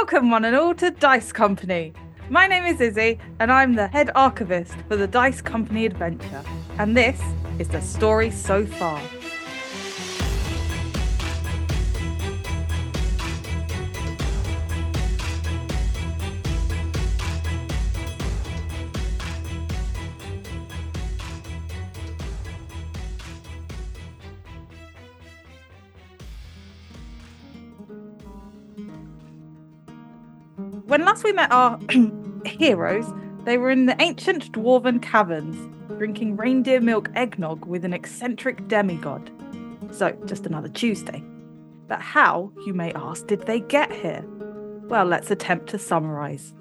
Welcome, one and all, to Dice Company. My name is Issy, and I'm the head archivist for the Dice Company adventure. And this is the story so far. When last we met our heroes, they were in the ancient dwarven caverns, drinking reindeer milk eggnog with an eccentric demigod. So, just another Tuesday. But how, you may ask, did they get here? Well, let's attempt to summarise.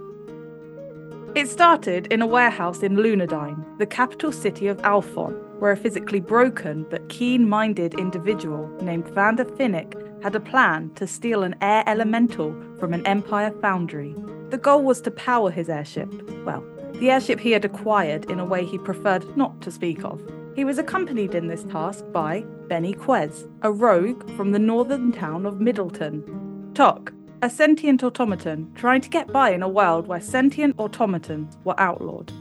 It started in a warehouse in Lunadine, the capital city of Alphon, where a physically broken but keen minded individual named Vander Finnick had a plan to steal an air elemental from an Empire foundry. The goal was to power his airship. Well, the airship he had acquired in a way he preferred not to speak of. He was accompanied in this task by Benny Quez, a rogue from the northern town of Middleton. Tok, a sentient automaton trying to get by in a world where sentient automatons were outlawed.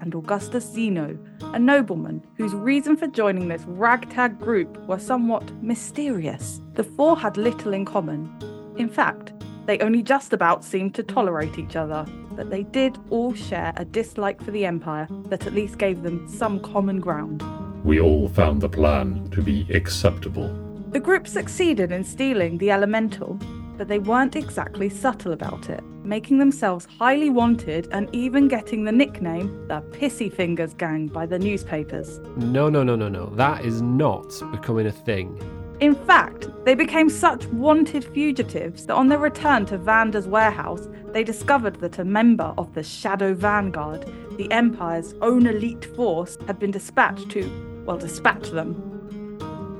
And Augustus Zeno, a nobleman whose reason for joining this ragtag group was somewhat mysterious. The four had little in common. In fact, they only just about seemed to tolerate each other, but they did all share a dislike for the Empire that at least gave them some common ground. We all found the plan to be acceptable. The group succeeded in stealing the elemental, but they weren't exactly subtle about it, making themselves highly wanted and even getting the nickname the Pissy Fingers Gang by the newspapers. No, no, no, no, no. That is not becoming a thing. In fact, they became such wanted fugitives that on their return to Vander's warehouse, they discovered that a member of the Shadow Vanguard, the Empire's own elite force, had been dispatched to, well, dispatch them.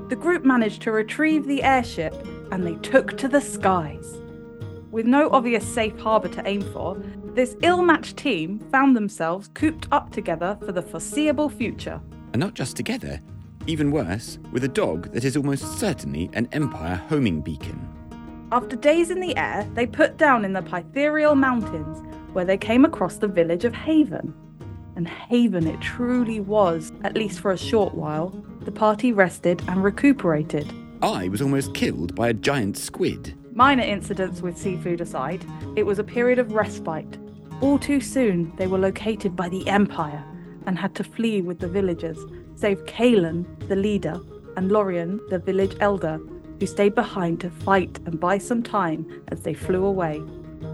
The group managed to retrieve the airship and they took to the skies. With no obvious safe harbour to aim for, this ill matched team found themselves cooped up together for the foreseeable future. And not just together, even worse, with a dog that is almost certainly an Empire homing beacon. After days in the air, they put down in the Pytherial Mountains, where they came across the village of Haven. And Haven it truly was, at least for a short while. The party rested and recuperated. I was almost killed by a giant squid. Minor incidents with seafood aside, it was a period of respite. All too soon, they were located by the Empire and had to flee with the villagers, save Kalen, the leader, and Lorian, the village elder, who stayed behind to fight and buy some time as they flew away.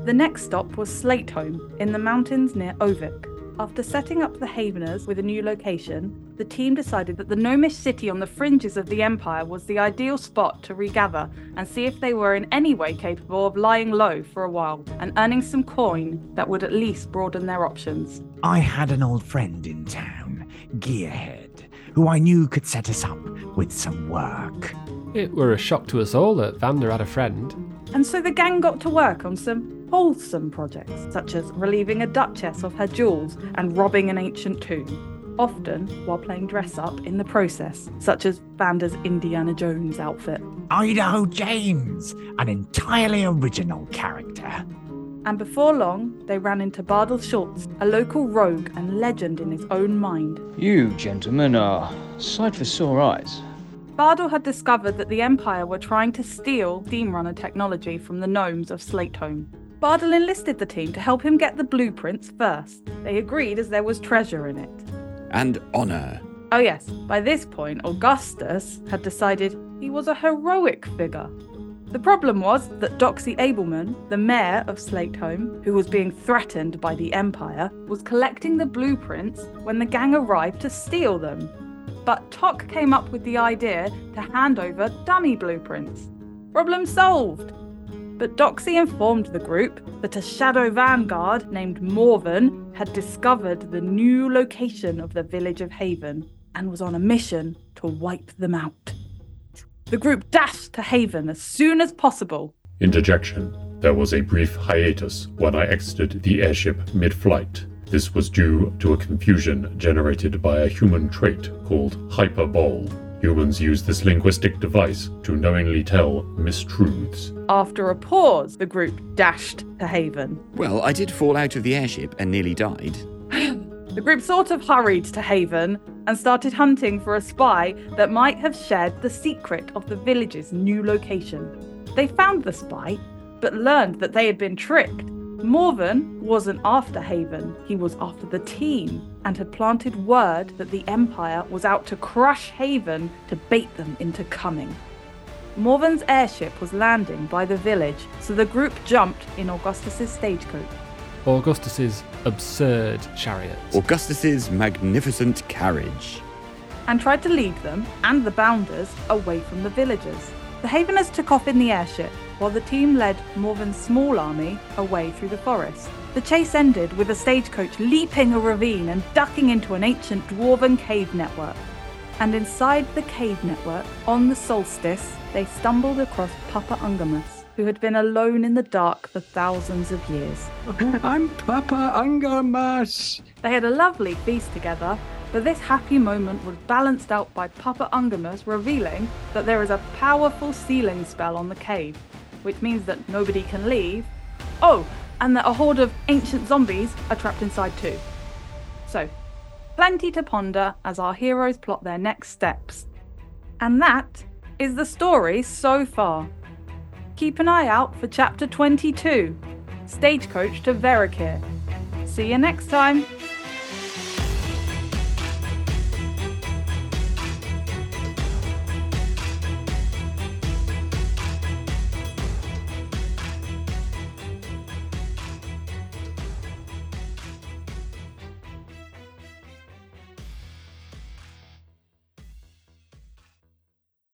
The next stop was Slateholme in the mountains near Ovik. After setting up the Haveners with a new location, the team decided that the gnomish city on the fringes of the Empire was the ideal spot to regather and see if they were in any way capable of lying low for a while and earning some coin that would at least broaden their options. I had an old friend in town, Gearhead, who I knew could set us up with some work. It were a shock to us all that Vander had a friend. And so the gang got to work on some wholesome projects, such as relieving a duchess of her jewels and robbing an ancient tomb, often while playing dress up in the process, such as Vander's Indiana Jones outfit. Idaho James, an entirely original character. And before long, they ran into Bardal Schultz, a local rogue and legend in his own mind. You gentlemen are sight for sore eyes. Bardal had discovered that the Empire were trying to steal Steam Runner technology from the gnomes of Slateholme. Bardal enlisted the team to help him get the blueprints first. They agreed as there was treasure in it. And honour. Oh, yes, by this point, Augustus had decided he was a heroic figure. The problem was that Doxy Abelman, the mayor of Slateholme, who was being threatened by the Empire, was collecting the blueprints when the gang arrived to steal them. But Tok came up with the idea to hand over dummy blueprints. Problem solved! But Doxy informed the group that a shadow vanguard named Morven had discovered the new location of the village of Haven and was on a mission to wipe them out. The group dashed to Haven as soon as possible. Interjection. There was a brief hiatus when I exited the airship mid flight. This was due to a confusion generated by a human trait called hyperbole. Humans use this linguistic device to knowingly tell mistruths. After a pause, the group dashed to Haven. Well, I did fall out of the airship and nearly died. The group sort of hurried to Haven and started hunting for a spy that might have shared the secret of the village's new location. They found the spy, but learned that they had been tricked. Morven wasn't after Haven, he was after the team and had planted word that the Empire was out to crush Haven to bait them into coming. Morven's airship was landing by the village, so the group jumped in Augustus's stagecoach. Augustus's absurd chariot. Augustus's magnificent carriage. and tried to lead them and the bounders away from the villagers. The Haveners took off in the airship, while the team led Morven's small army away through the forest. The chase ended with a stagecoach leaping a ravine and ducking into an ancient dwarven cave network. And inside the cave network, on the solstice, they stumbled across Papa Ungamus, who had been alone in the dark for thousands of years. I'm Papa Angamas. They had a lovely feast together, but this happy moment was balanced out by Papa Ungamus revealing that there is a powerful sealing spell on the cave, which means that nobody can leave. Oh, and that a horde of ancient zombies are trapped inside too. So, plenty to ponder as our heroes plot their next steps. And that is the story so far. Keep an eye out for chapter 22 Stagecoach to Veracure. See you next time.